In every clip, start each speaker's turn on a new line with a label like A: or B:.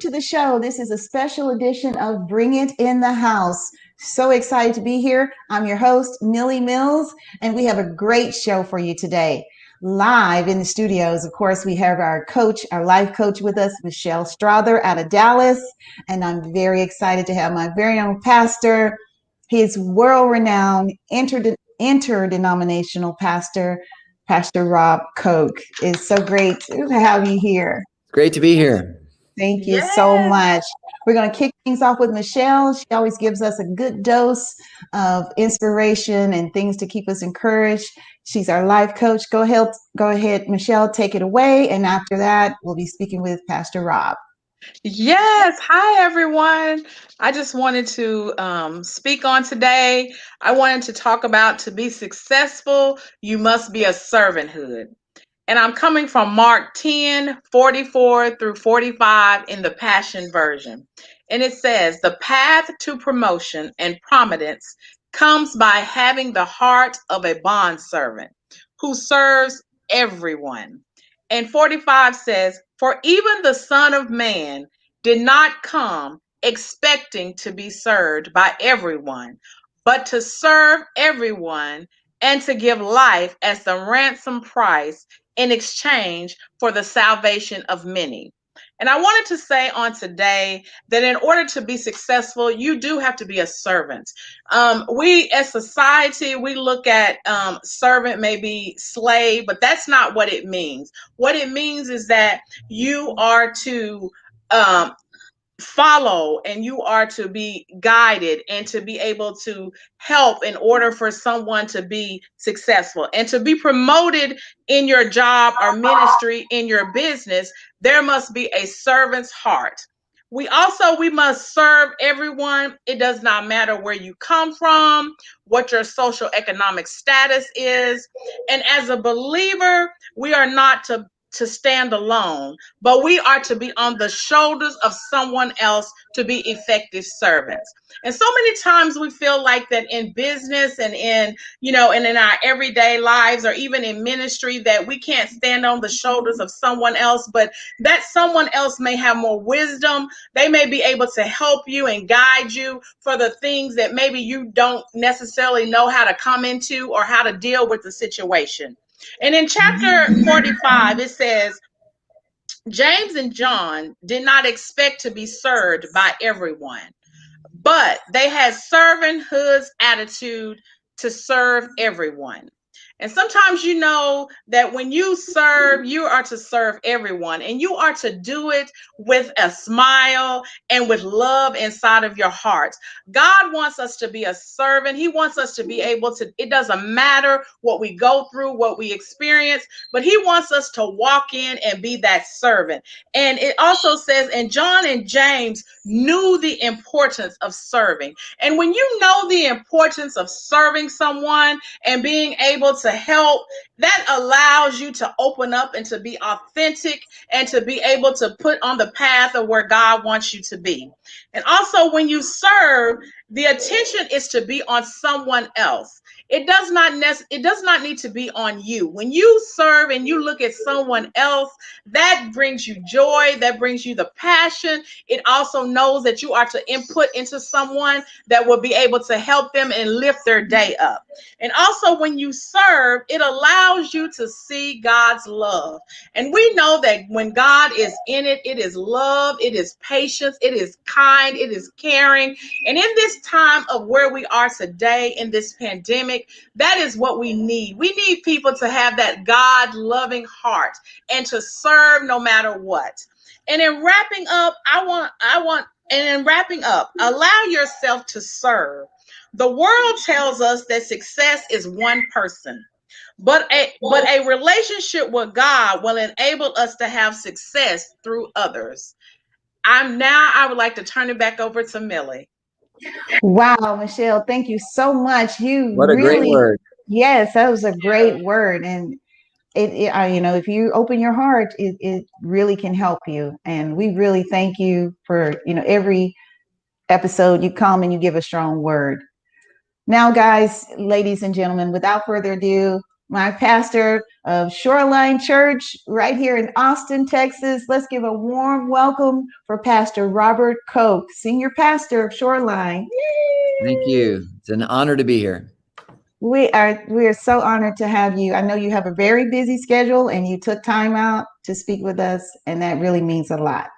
A: to the show. This is a special edition of Bring It in the House. So excited to be here. I'm your host, Millie Mills, and we have a great show for you today. Live in the studios, of course, we have our coach, our life coach with us, Michelle Strother out of Dallas. And I'm very excited to have my very own pastor, his world renowned inter- interdenominational pastor, Pastor Rob Koch. It's so great to have you here.
B: Great to be here.
A: Thank you yes. so much. We're going to kick things off with Michelle. She always gives us a good dose of inspiration and things to keep us encouraged. She's our life coach. Go ahead, go ahead, Michelle, take it away. And after that, we'll be speaking with Pastor Rob.
C: Yes. Hi, everyone. I just wanted to um, speak on today. I wanted to talk about to be successful, you must be a servanthood. And I'm coming from Mark 10 44 through 45 in the Passion Version. And it says, The path to promotion and prominence comes by having the heart of a bondservant who serves everyone. And 45 says, For even the Son of Man did not come expecting to be served by everyone, but to serve everyone and to give life as the ransom price in exchange for the salvation of many. And I wanted to say on today that in order to be successful, you do have to be a servant. Um, we, as society, we look at um, servant maybe slave, but that's not what it means. What it means is that you are to um, follow and you are to be guided and to be able to help in order for someone to be successful and to be promoted in your job or ministry in your business there must be a servant's heart. We also we must serve everyone. It does not matter where you come from what your social economic status is. And as a believer we are not to to stand alone, but we are to be on the shoulders of someone else to be effective servants. And so many times we feel like that in business and in, you know, and in our everyday lives or even in ministry that we can't stand on the shoulders of someone else, but that someone else may have more wisdom. They may be able to help you and guide you for the things that maybe you don't necessarily know how to come into or how to deal with the situation. And in chapter 45, it says, James and John did not expect to be served by everyone, but they had servanthood's attitude to serve everyone. And sometimes you know that when you serve, you are to serve everyone and you are to do it with a smile and with love inside of your heart. God wants us to be a servant. He wants us to be able to, it doesn't matter what we go through, what we experience, but He wants us to walk in and be that servant. And it also says, and John and James knew the importance of serving. And when you know the importance of serving someone and being able to help, that allows you to open up and to be authentic and to be able to put on the path of where God wants you to be. And also, when you serve, the attention is to be on someone else. It does not nec- it does not need to be on you. When you serve and you look at someone else that brings you joy that brings you the passion. It also knows that you are to input into someone that will be able to help them and lift their day up. And also when you serve it allows you to see god's love. And we know that when god is in it it is love it is patience it is kind it is caring. And in this time of where we are today in this pandemic that is what we need. We need people to have that God loving heart and to serve no matter what. And in wrapping up, I want, I want, and in wrapping up, allow yourself to serve. The world tells us that success is one person. But a but a relationship with God will enable us to have success through others. I'm now I would like to turn it back over to Millie.
A: Wow, Michelle, thank you so much. You
B: what a really, great word.
A: Yes, that was a great word, and it, it you know, if you open your heart, it, it really can help you. And we really thank you for you know every episode you come and you give a strong word. Now, guys, ladies and gentlemen, without further ado, my pastor of Shoreline Church right here in Austin, Texas. Let's give a warm welcome for Pastor Robert Koch, Senior Pastor of Shoreline.
B: Yay! Thank you. It's an honor to be here.
A: We are we are so honored to have you. I know you have a very busy schedule and you took time out to speak with us, and that really means a lot.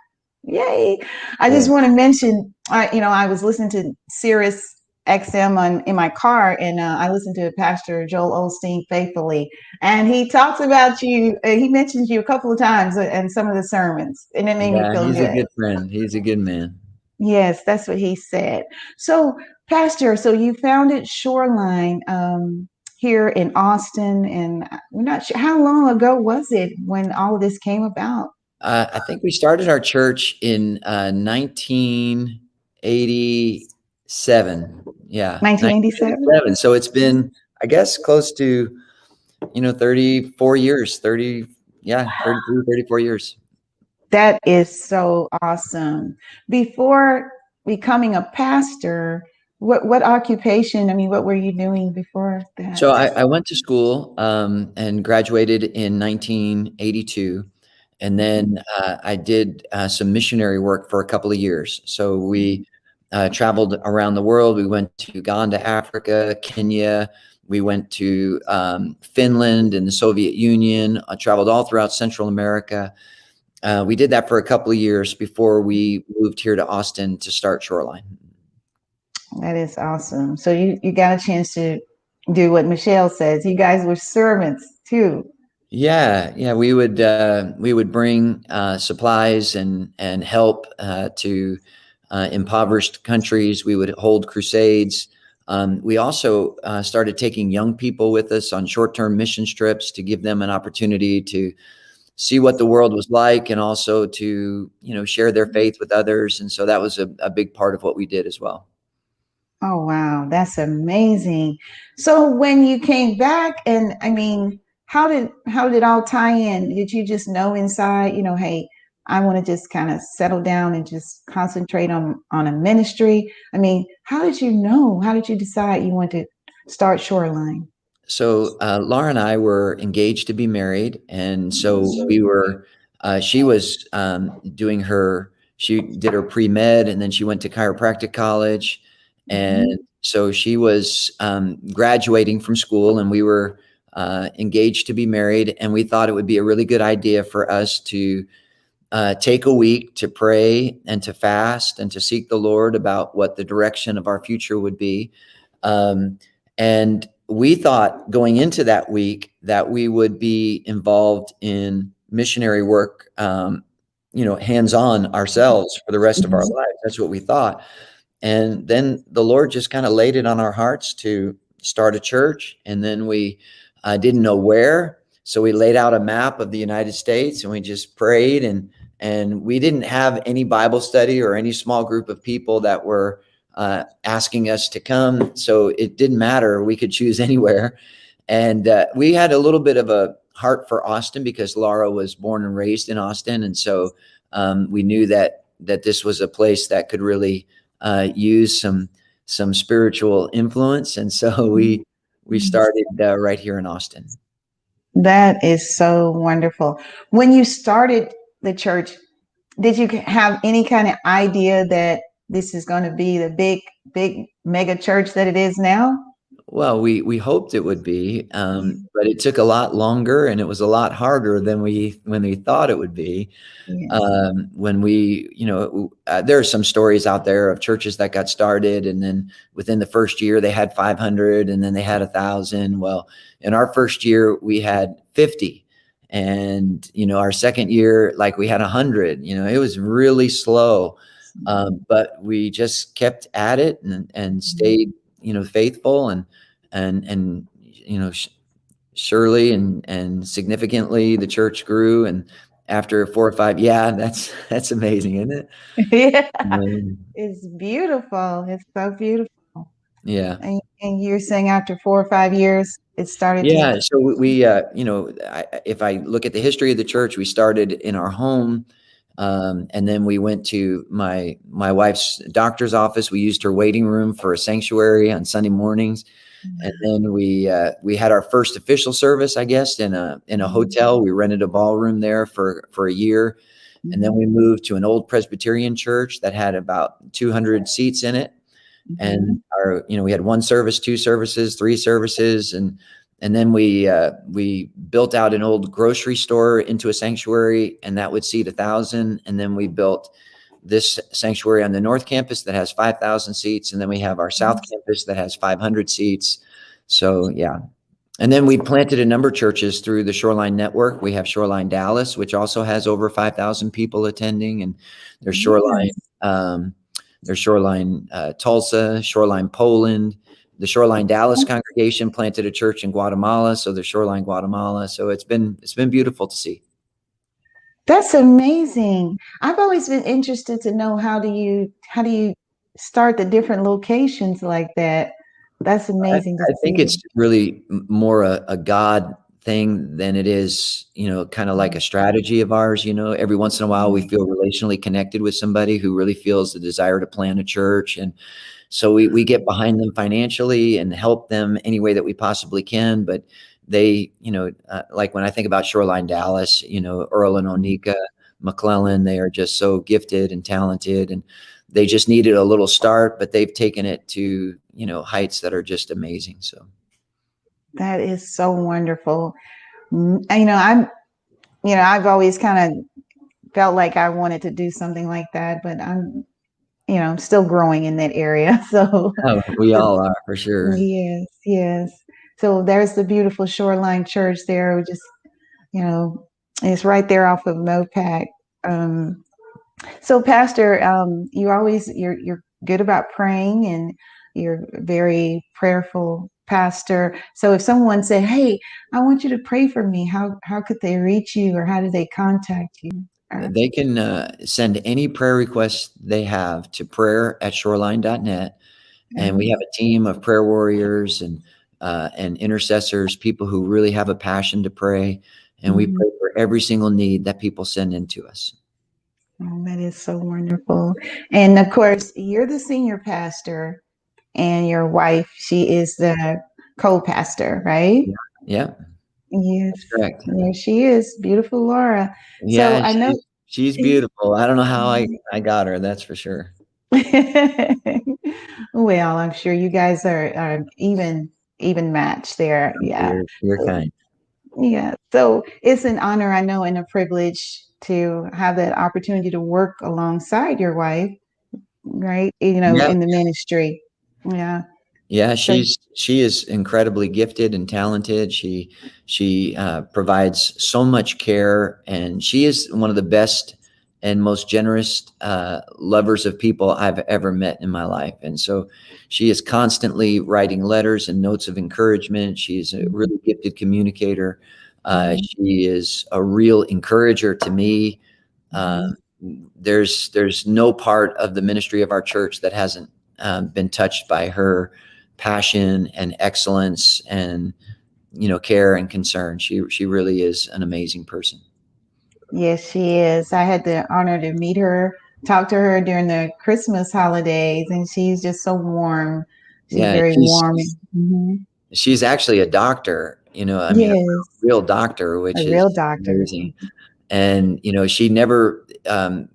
A: Yay! I just want to mention, I you know, I was listening to Sirius XM on in my car, and uh, I listened to Pastor Joel Osteen faithfully, and he talks about you. Uh, he mentions you a couple of times in some of the sermons, and it made
B: yeah,
A: me feel
B: he's
A: good.
B: a good friend. He's a good man.
A: Yes, that's what he said. So, Pastor, so you founded Shoreline um, here in Austin, and we're not sure how long ago was it when all of this came about.
B: Uh, I think we started our church in uh, 1980 seven. Yeah.
A: 1987.
B: So it's been, I guess, close to, you know, 34 years, 30, yeah, 33, 34 years.
A: That is so awesome. Before becoming a pastor, what what occupation? I mean, what were you doing before that?
B: So I, I went to school um, and graduated in 1982, and then uh, I did uh, some missionary work for a couple of years. So we uh, traveled around the world. We went to Uganda, Africa, Kenya. We went to um, Finland and the Soviet Union. I traveled all throughout Central America. Uh, we did that for a couple of years before we moved here to Austin to start Shoreline.
A: That is awesome. So you, you got a chance to do what Michelle says. You guys were servants too.
B: Yeah, yeah, we would uh, we would bring uh, supplies and and help uh, to uh, impoverished countries. We would hold crusades. Um, we also uh, started taking young people with us on short-term mission trips to give them an opportunity to see what the world was like and also to you know share their faith with others. And so that was a, a big part of what we did as well.
A: Oh wow, that's amazing. So when you came back, and I mean, how did how did it all tie in? Did you just know inside, you know, hey, I want to just kind of settle down and just concentrate on on a ministry. I mean, how did you know? How did you decide you want to start Shoreline?
B: So uh, Laura and I were engaged to be married, and so we were. Uh, she was um, doing her. She did her pre med, and then she went to chiropractic college, and mm-hmm. so she was um, graduating from school, and we were uh, engaged to be married, and we thought it would be a really good idea for us to uh, take a week to pray and to fast and to seek the Lord about what the direction of our future would be. Um, and we thought going into that week that we would be involved in missionary work, um, you know, hands on ourselves for the rest of our mm-hmm. lives. That's what we thought. And then the Lord just kind of laid it on our hearts to start a church. And then we uh, didn't know where. So we laid out a map of the United States and we just prayed and and we didn't have any Bible study or any small group of people that were uh, asking us to come. So it didn't matter. We could choose anywhere. And uh, we had a little bit of a heart for Austin because Laura was born and raised in Austin. And so um, we knew that that this was a place that could really uh, use some some spiritual influence. And so we we mm-hmm. started uh, right here in Austin.
A: That is so wonderful. When you started the church, did you have any kind of idea that this is going to be the big, big mega church that it is now?
B: Well, we we hoped it would be, um, but it took a lot longer, and it was a lot harder than we when we thought it would be. Um, when we, you know, uh, there are some stories out there of churches that got started, and then within the first year they had 500, and then they had a thousand. Well, in our first year we had 50, and you know our second year like we had a hundred you know it was really slow. Um, but we just kept at it and, and mm-hmm. stayed you know faithful and and and you know sh- surely and and significantly the church grew. And after four or five yeah that's that's amazing isn't it?
A: Yeah. Um, it's beautiful. It's so beautiful
B: yeah.
A: And, and you're saying after four or five years it started
B: yeah to- so we uh you know I, if i look at the history of the church we started in our home um, and then we went to my my wife's doctor's office. We used her waiting room for a sanctuary on sunday mornings. And then we uh, we had our first official service, I guess, in a in a hotel. We rented a ballroom there for for a year, and then we moved to an old Presbyterian church that had about 200 seats in it. And our, you know, we had one service, two services, three services, and and then we uh, we built out an old grocery store into a sanctuary, and that would seat a thousand. And then we built this sanctuary on the north campus that has 5,000 seats, and then we have our south campus that has 500 seats. So yeah, and then we planted a number of churches through the Shoreline Network. We have Shoreline Dallas, which also has over 5,000 people attending, and there's Shoreline, um, there's Shoreline uh, Tulsa, Shoreline Poland. The Shoreline Dallas congregation planted a church in Guatemala, so the Shoreline Guatemala. So it's been it's been beautiful to see.
A: That's amazing. I've always been interested to know how do you how do you start the different locations like that. That's amazing.
B: I, I think it's really more a, a God thing than it is, you know, kind of like a mm-hmm. strategy of ours. You know, every once in a while we mm-hmm. feel relationally connected with somebody who really feels the desire to plant a church. And so we, we mm-hmm. get behind them financially and help them any way that we possibly can. But they, you know, uh, like when I think about Shoreline Dallas, you know, Earl and Onika McClellan, they are just so gifted and talented and they just needed a little start, but they've taken it to, you know, heights that are just amazing. So
A: that is so wonderful. You know, I'm, you know, I've always kind of felt like I wanted to do something like that, but I'm, you know, I'm still growing in that area. So
B: oh, we all are for sure.
A: Yes, yes. So there's the beautiful Shoreline Church there. We just, you know, it's right there off of Mopac. Um, so, Pastor, um, you always you're you're good about praying and you're very prayerful pastor. So, if someone said, "Hey, I want you to pray for me," how how could they reach you, or how do they contact you?
B: They can uh, send any prayer requests they have to prayer at shoreline.net. And we have a team of prayer warriors and uh, and intercessors, people who really have a passion to pray. And we mm-hmm. pray for every single need that people send into us.
A: Oh, that is so wonderful. And of course, you're the senior pastor, and your wife, she is the co pastor, right?
B: Yeah.
A: Yes. Correct. There she is. Beautiful Laura.
B: Yeah. So I know she's beautiful. I don't know how I, I got her, that's for sure.
A: well, I'm sure you guys are, are even even match there. Yeah.
B: You're, you're kind.
A: Yeah. So it's an honor, I know, and a privilege to have that opportunity to work alongside your wife, right? You know, in the ministry. Yeah.
B: Yeah, she's she is incredibly gifted and talented. She she uh, provides so much care, and she is one of the best and most generous uh, lovers of people I've ever met in my life. And so she is constantly writing letters and notes of encouragement. She is a mm-hmm. really gifted communicator. Uh, mm-hmm. she is a real encourager to me. Uh, there's there's no part of the ministry of our church that hasn't um, been touched by her passion and excellence and you know care and concern. She she really is an amazing person.
A: Yes, she is. I had the honor to meet her, talk to her during the Christmas holidays, and she's just so warm. She's yeah, very she's, warm. Mm-hmm.
B: She's actually a doctor, you know, I mean, yes. a real doctor, which a is real doctor. amazing. And, you know, she never, um,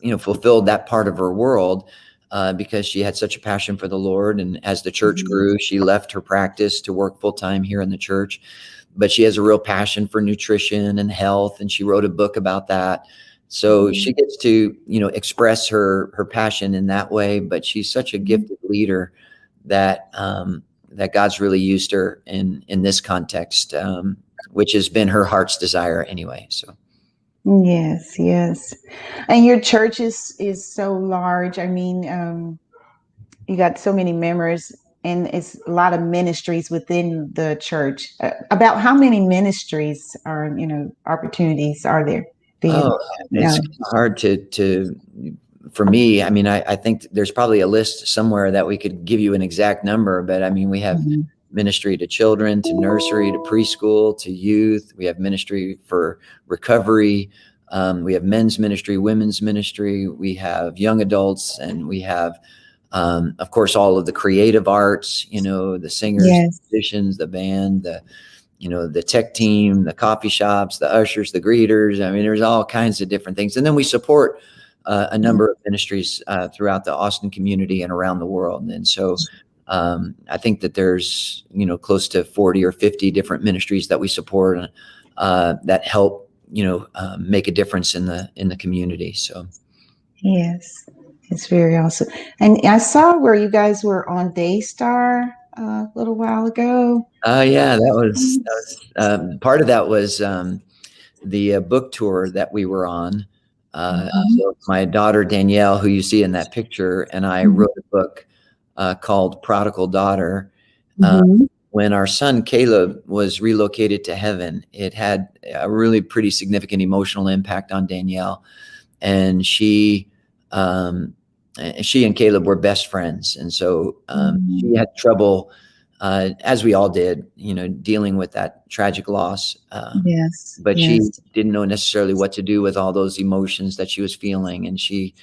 B: you know, fulfilled that part of her world. Uh, because she had such a passion for the Lord. And as the church mm-hmm. grew, she left her practice to work full time here in the church but she has a real passion for nutrition and health and she wrote a book about that so mm-hmm. she gets to you know express her her passion in that way but she's such a mm-hmm. gifted leader that um, that god's really used her in in this context um, which has been her heart's desire anyway so
A: yes yes and your church is is so large i mean um you got so many members and it's a lot of ministries within the church. Uh, about how many ministries are you know opportunities are there?
B: oh, it's hard to to for me. I mean, I, I think there's probably a list somewhere that we could give you an exact number, but I mean, we have. Mm-hmm. Ministry to children, to nursery, to preschool, to youth. We have ministry for recovery. Um, we have men's ministry, women's ministry. We have young adults, and we have um, of course, all of the creative arts, you know, the singers,
A: Yes.
B: musicians, the band, the, you know, the tech team, the coffee shops, the ushers, the greeters. I mean, there's all kinds of different things. And then we support uh, a number of ministries uh, throughout the Austin community and around the world. And so um, I think that there's, you know, close to 40 or 50 different ministries that we support uh, that help, you know, um, make a difference in the in the community. So
A: Yes, it's very awesome. And I saw where you guys were on Daystar uh, a little while ago.
B: Uh, yeah, that was, that was um, part of that was um, the uh, book tour that we were on. Uh,
A: Mhm.
B: so my daughter Danielle, who you see in that picture, and I
A: Mhm.
B: wrote a book uh, called Prodigal Daughter. Uh,
A: Mhm.
B: when our son Caleb was relocated to heaven, it had a really pretty significant emotional impact on Danielle, and she, um, and she and Caleb were best friends, and so um, she had trouble, uh, as we all did, you know, dealing with that tragic loss. Uh,
A: Yes,
B: but
A: yes.
B: she didn't know necessarily what to do with all those emotions that she was feeling and she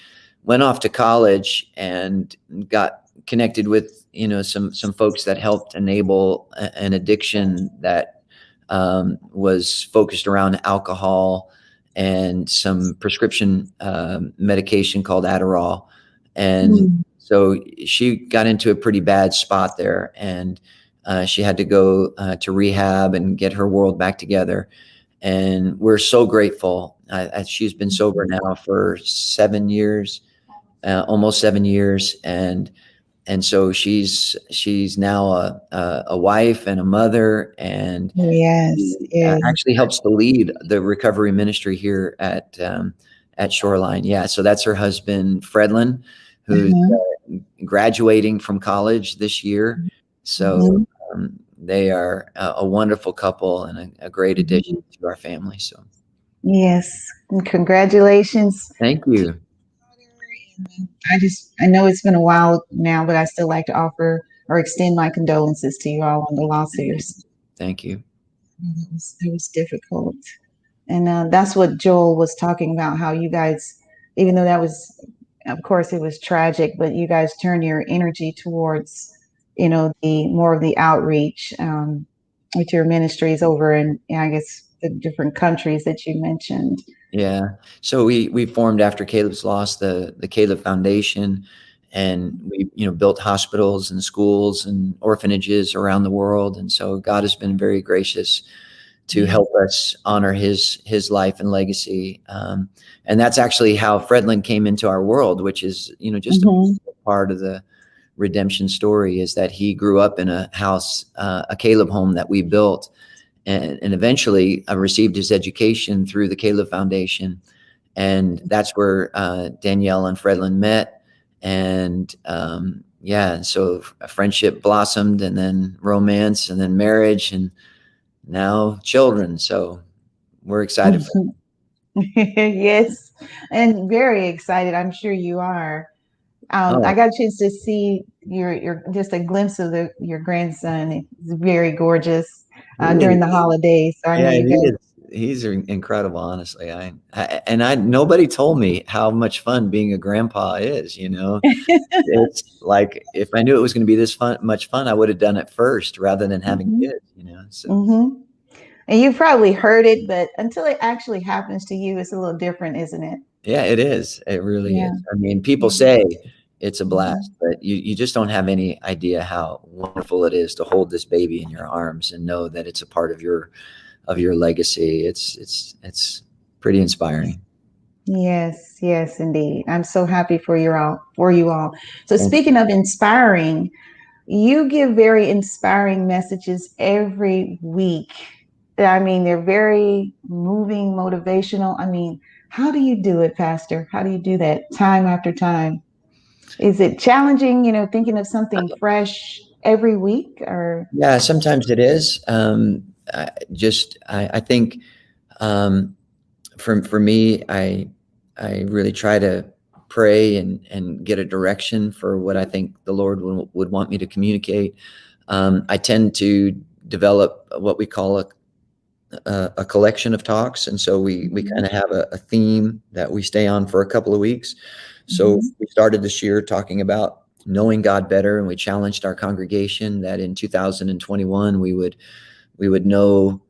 B: went off to college and got connected with you know some some folks that helped enable a- an addiction that um, was focused around alcohol and some prescription um, medication called Adderall. And
A: Mm.
B: so she got into a pretty bad spot there and uh, she had to go uh, to rehab and get her world back together. And we're so grateful. Uh, uh, she's been sober now for seven years uh, almost seven years. And and so she's she's now a, a, a wife and a mother and
A: Yes,
B: she, uh,
A: yes.
B: actually helps to lead the recovery ministry here at um, at Shoreline. Yeah, so that's her husband Fredlin, who's
A: Mhm.
B: uh, graduating from college this year. So
A: Mhm.
B: um, they are a, a wonderful couple and a, a great addition to our family. So
A: Yes, and congratulations.
B: thank you.
A: I just, I know it's been a while now, but I still like to offer or extend my condolences to you all on the lawsuits.
B: Thank you.
A: It was, it was difficult. And uh, that's what Joel was talking about how you guys, even though that was, of course, it was tragic, but you guys turn your energy towards, you know, the more of the outreach um, with your ministries over in, I guess, the different countries that you mentioned.
B: Yeah. So we we formed after Caleb's loss the the Caleb Foundation, and we you know built hospitals and schools and orphanages around the world. And so God has been very gracious to help us honor his his life and legacy. Um, and that's actually how Fredlin came into our world, which is you know just
A: Mhm.
B: a part of the redemption story is that he grew up in a house, uh, a Caleb home that we built and, and eventually uh, received his education through the Caleb Foundation. And that's where uh, Danielle and Fredlin met. And um, yeah, so a friendship blossomed, and then romance, and then marriage, and now children. So we're excited. for
A: yes, and very excited. I'm sure you are. Um,
B: Oh.
A: I got a chance to see your your just a glimpse of the your grandson. He's very gorgeous uh, during the holidays. So
B: yeah, he is. He's incredible, honestly. I, I and I nobody told me how much fun being a grandpa is. You know, it's like if I knew it was going to be this fun, much fun, I would have done it first rather than having
A: Mhm.
B: kids. You know, so
A: hmm And you've probably heard it, but until it actually happens to you, it's a little different, isn't it?
B: yeah, it is. It really
A: Yeah.
B: is. I mean, people
A: Mhm.
B: say it's a mm-hmm. blast, but you you just don't have any idea how wonderful it is to hold this baby in your arms and know that it's a part of your of your legacy. It's it's it's pretty inspiring.
A: Yes, yes, indeed. I'm so happy for you all for you all. So
B: Thank you.
A: speaking of inspiring, you give very inspiring messages every week. I mean, they're very moving, motivational. I mean, how do you do it, Pastor? How do you do that time after time? Is it challenging, you know, thinking of something fresh every week or
B: Yeah, sometimes it is. Um, I just I, I think um, for for me, I I really try to pray and and get a direction for what I think the Lord would, would want me to communicate. Um, I tend to develop what we call a a, a collection of talks, and so we we
A: Mhm.
B: kind of have a, a theme that we stay on for a couple of weeks. So
A: Mhm.
B: we started this year talking about knowing God better, and we challenged our congregation that in 2021 we would we would know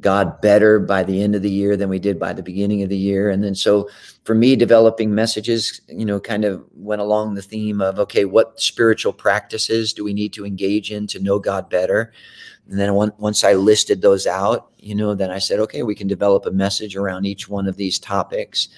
B: God better by the end of the year than we did by the beginning of the year. And then so for me, developing messages, you know, kind of went along the theme of okay, what spiritual practices do we need to engage in to know God better? And then once I listed those out, you know, then I said, okay, we can develop a message around each one of these topics.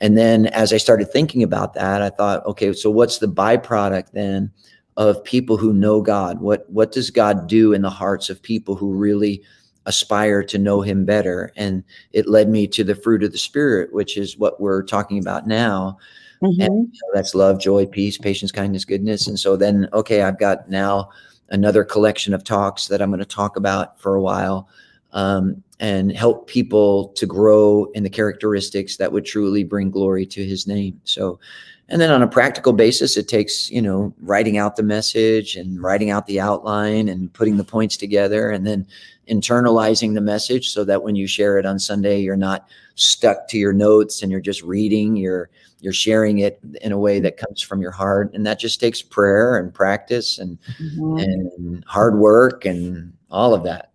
B: And then as I started thinking about that, I thought, okay, so what's the byproduct then of people who know God? What what does God do in the hearts of people who really aspire to know him better? And it led me to the fruit of the spirit, which is what we're talking about now. Mm-hmm. And know, that's love, joy, peace, patience, kindness, goodness. And so then, okay, I've got now another collection of talks that I'm going to talk about for a while um, and help people to grow in the characteristics that would truly bring glory to his name. So, and then on a practical basis, it takes, you know, writing out the message and writing out the outline and putting the points together and then internalizing the message so that when you share it on Sunday, you're not stuck to your notes and you're just reading, you're you're sharing it in a way that comes from your heart. And that just takes prayer and practice and mm-hmm. and hard work and all of that.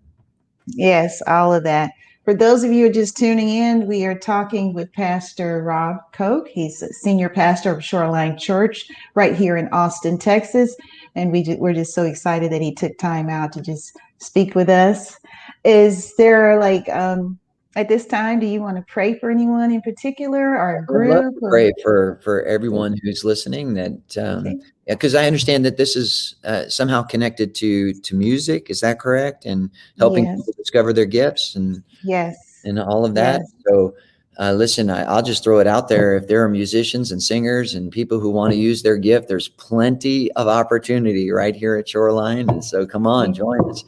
A: Yes, all of that. For those of you who are just tuning in, we are talking with Pastor Rob Koch. He's a senior pastor of Shoreline Church right here in Austin, Texas. And we, we're just so excited that he took time out to just speak with us. Is there like, um, at this time, do you want to pray for anyone in particular or a group?
B: Pray for for everyone who's listening. That um, okay. yeah, because I understand that this is uh, somehow connected to to music. Is that correct? And helping yes. people discover their gifts and
A: yes,
B: and all of that. Yes. So. Uh, listen, I, will just throw it out there. If there are musicians and singers and people who want to use their gift, there's plenty of opportunity right here at Shoreline. And so come on, join us.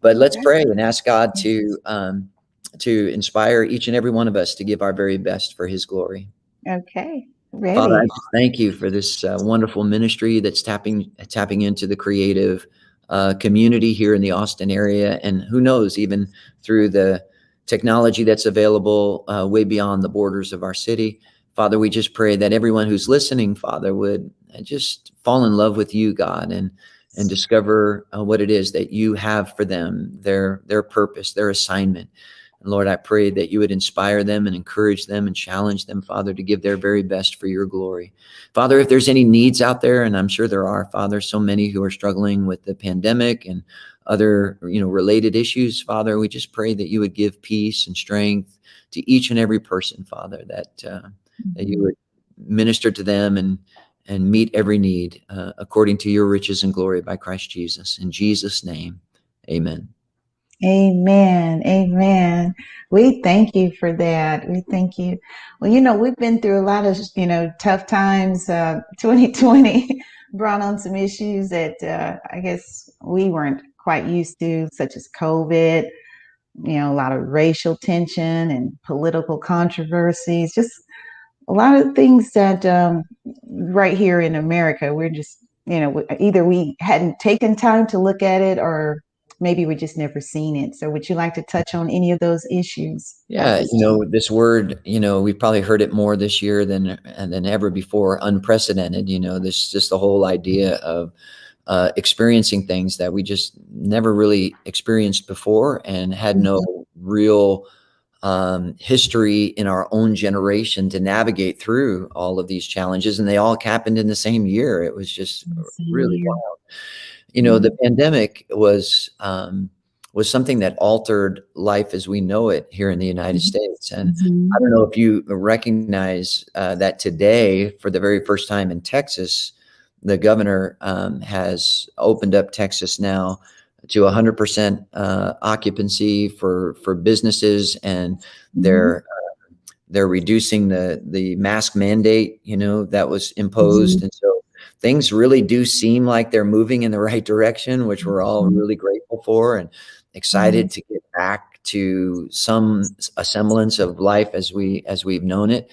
B: But let's pray and ask God to um, to inspire each and every one of us to give our very best for his glory.
A: Okay. Ready.
B: Father, I thank you for this uh, wonderful ministry that's tapping tapping into the creative uh, community here in the Austin area, and who knows, even through the technology that's available uh, way beyond the borders of our city. Father, we just pray that everyone who's listening, Father, would just fall in love with you, God, and and discover uh, what it is that you have for them, their their purpose, their assignment. And Lord, I pray that you would inspire them and encourage them and challenge them, Father, to give their very best for your glory. Father, if there's any needs out there, and I'm sure there are, Father, so many who are struggling with the pandemic and other, you know, related issues, Father, we just pray that you would give peace and strength to each and every person, Father, that uh, that you would minister to them and and meet every need uh, according to your riches and glory by Christ Jesus. In Jesus' name, amen.
A: Amen. Amen. We thank you for that. We thank you. Well, you know, we've been through a lot of, you know, tough times. Uh, 2020 brought on some issues that uh, I guess we weren't quite used to, such as COVID, you know, a lot of racial tension and political controversies, just a lot of things that um, right here in America, we're just, you know, either we hadn't taken time to look at it or maybe we just never seen it. So would you like to touch on any of those issues?
B: Yeah, you know, this word, you know, we've probably heard it more this year than than ever before, unprecedented, you know, this just the whole idea of uh, experiencing things that we just never really experienced before and had no mm-hmm. real um, history in our own generation to navigate through all of these challenges. And they all happened in the same year. It was just really year. wild you know the mm-hmm. pandemic was um, was something that altered life as we know it here in the United mm-hmm. States. And mm-hmm. I don't know if you recognize uh, that today, for the very first time in Texas, the governor um, has opened up Texas now to 100% uh, occupancy for for businesses, and mm-hmm. they're uh, they're reducing the the mask mandate. You know that was imposed, mm-hmm. and so things really do seem like they're moving in the right direction, which we're all mm-hmm. really grateful for and excited mm-hmm. to get back to some a semblance of life as we as we've known it.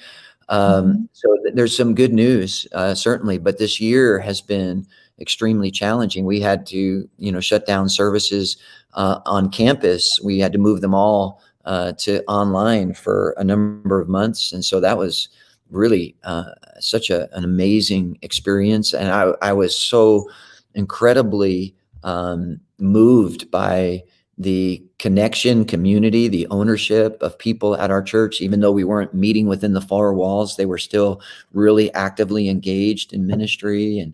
B: Um, mm-hmm. so th- there's some good news, uh, certainly, but this year has been extremely challenging. We had to, you know, shut down services uh, on campus. We had to move them all uh, to online for a number of months, and so that was really uh, such a, an amazing experience. And I, I was so incredibly um, moved by the connection, community, the ownership of people at our church. Even though we weren't meeting within the four walls, they were still really actively engaged in ministry and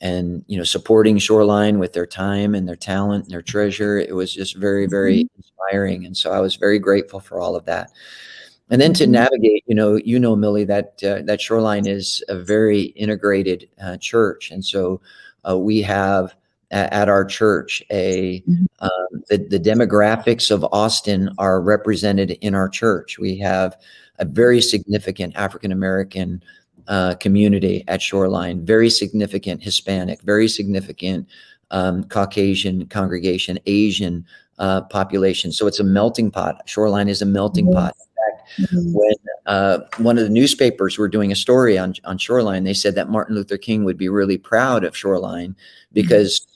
B: and you know supporting shoreline with their time and their talent and their treasure it was just very very mm-hmm. inspiring and so i was very grateful for all of that and then to mm-hmm. navigate you know you know millie that uh, that shoreline is a very integrated uh, church and so uh, we have at, at our church a mm-hmm. um, the, the demographics of austin are represented in our church we have a very significant african american uh, community at Shoreline, very significant Hispanic, very significant um, Caucasian congregation, Asian uh, population. So it's a melting pot. Shoreline is a melting mm-hmm. pot. In fact, mm-hmm. when uh, one of the newspapers were doing a story on, on Shoreline, they said that Martin Luther King would be really proud of Shoreline because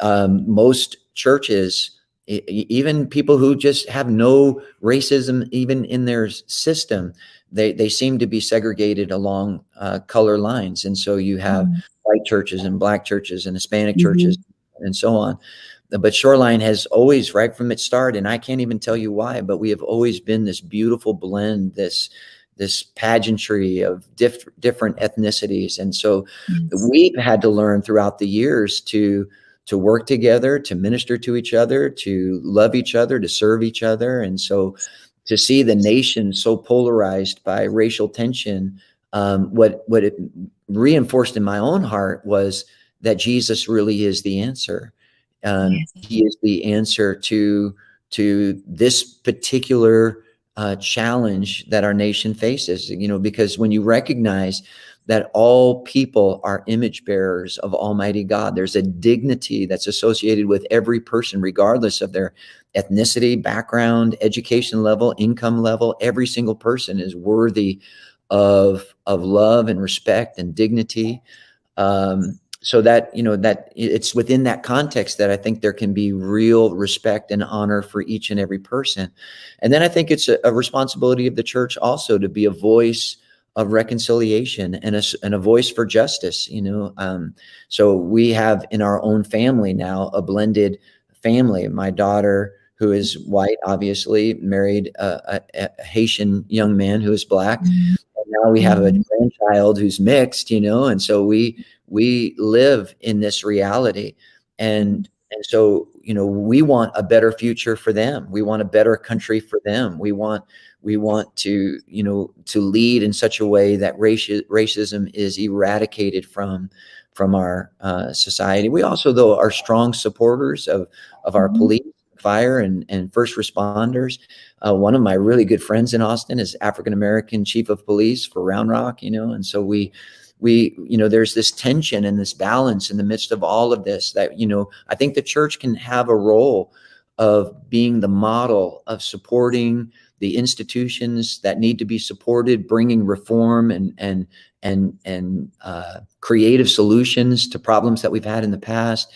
B: mm-hmm. um, most churches even people who just have no racism even in their system they they seem to be segregated along uh, color lines, and so you have mm-hmm. White churches and black churches and Hispanic mm-hmm. churches and so on. But Shoreline has always, right from its start, and I can't even tell you why, but we have always been this beautiful blend, this this pageantry of diff- different ethnicities, and so we've had to learn throughout the years to to work together, to minister to each other, to love each other, to serve each other, and so to see the nation so polarized by racial tension, um, what what it reinforced in my own heart was that Jesus really is the answer. Um, yes. He is the answer to to this particular uh, challenge that our nation faces. You know, because when you recognize that all people are image bearers of Almighty God. There's a dignity that's associated with every person, regardless of their ethnicity, background, education level, income level. Every single person is worthy of of love and respect and dignity. Um, so that you know that it's within that context that I think there can be real respect and honor for each and every person. And then I think it's a, a responsibility of the church also to be a voice of reconciliation and a, and a voice for justice you know um, so we have in our own family now a blended family my daughter who is white obviously married a, a, a haitian young man who is black mm-hmm. Now we have a mm-hmm. grandchild who's mixed you know and so we we live in this reality. And and so you know we want a better future for them. We want a better country for them. We want we want to you know to lead in such a way that raci- racism is eradicated from from our uh, society. We also though are strong supporters of of our mm-hmm. police fire and and first responders uh, one of my really good friends in austin is african american chief of police for round rock you know and so we we you know there's this tension and this balance in the midst of all of this that you know i think the church can have a role of being the model of supporting the institutions that need to be supported, bringing reform and and and and uh, creative solutions to problems that we've had in the past.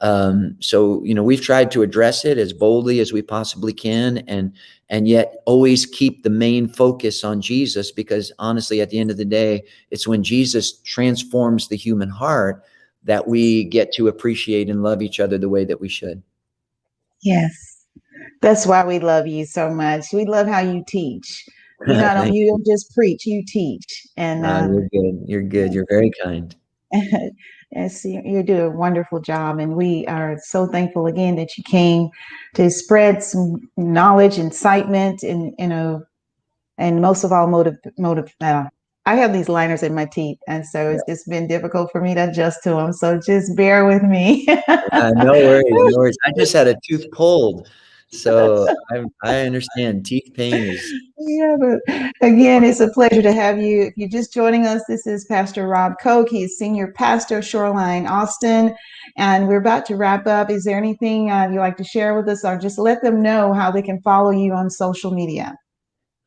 B: Um, so you know we've tried to address it as boldly as we possibly can, and and yet always keep the main focus on Jesus, because honestly, at the end of the day, it's when Jesus transforms the human heart that we get to appreciate and love each other the way that we should.
A: Yes. That's why we love you so much. We love how you teach. You know, you don't just preach, you teach. And
B: uh, uh, you're good. You're good. You're very kind.
A: yes, you do a wonderful job, and we are so thankful again that you came to spread some knowledge, incitement, and you know, and most of all, motive. Motive. Uh, I have these liners in my teeth, and so it's just been difficult for me to adjust to them. So just bear with me.
B: uh, no worries, no worries. I just had a tooth pulled so I, I understand teeth pain is.
A: Yeah, but again, it's a pleasure to have you. If you're just joining us, this is Pastor Rob Koch. He's senior pastor, Shoreline Austin, and we're about to wrap up. Is there anything uh, you'd like to share with us, or just let them know how they can follow you on social media?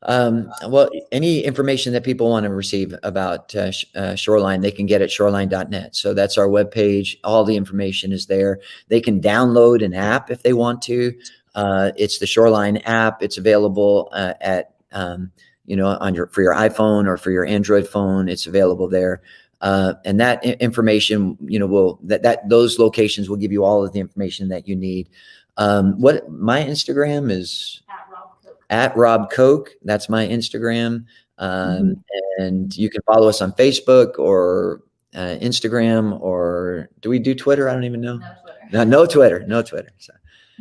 B: Um, well, any information that people want to receive about uh, uh, Shoreline, they can get at shoreline.net. So that's our webpage. All the information is there. They can download an app if they want to. Uh, it's the Shoreline app. It's available uh, at um, you know, on your for your iPhone or for your Android phone. It's available there. Uh, and that information, you know, will that that those locations will give you all of the information that you need. Um, what my Instagram is at Rob Coke. At Rob Coke. That's my Instagram. Um, mm-hmm. And you can follow us on Facebook or uh, Instagram or do we do Twitter? I don't even know. No Twitter. No, no Twitter. No Twitter. So.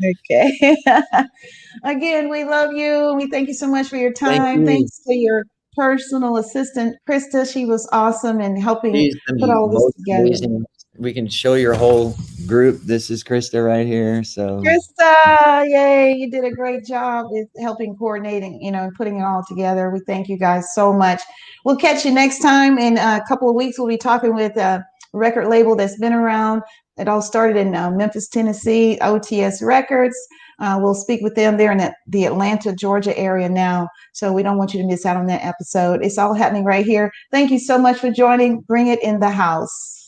A: Okay. Again, we love you. We thank you so much for your time. Thank you. Thanks to your personal assistant, Krista. She was awesome in helping She's put all this together. Amazing.
B: We can show your whole group. This is Krista right here. So
A: Krista, yay, you did a great job with helping coordinating, you know, and putting it all together. We thank you guys so much. We'll catch you next time in a couple of weeks. We'll be talking with a record label that's been around. It all started in uh, Memphis, Tennessee, OTS Records. Uh, we'll speak with them there in the Atlanta, Georgia area now. So we don't want you to miss out on that episode. It's all happening right here. Thank you so much for joining. Bring it in the house.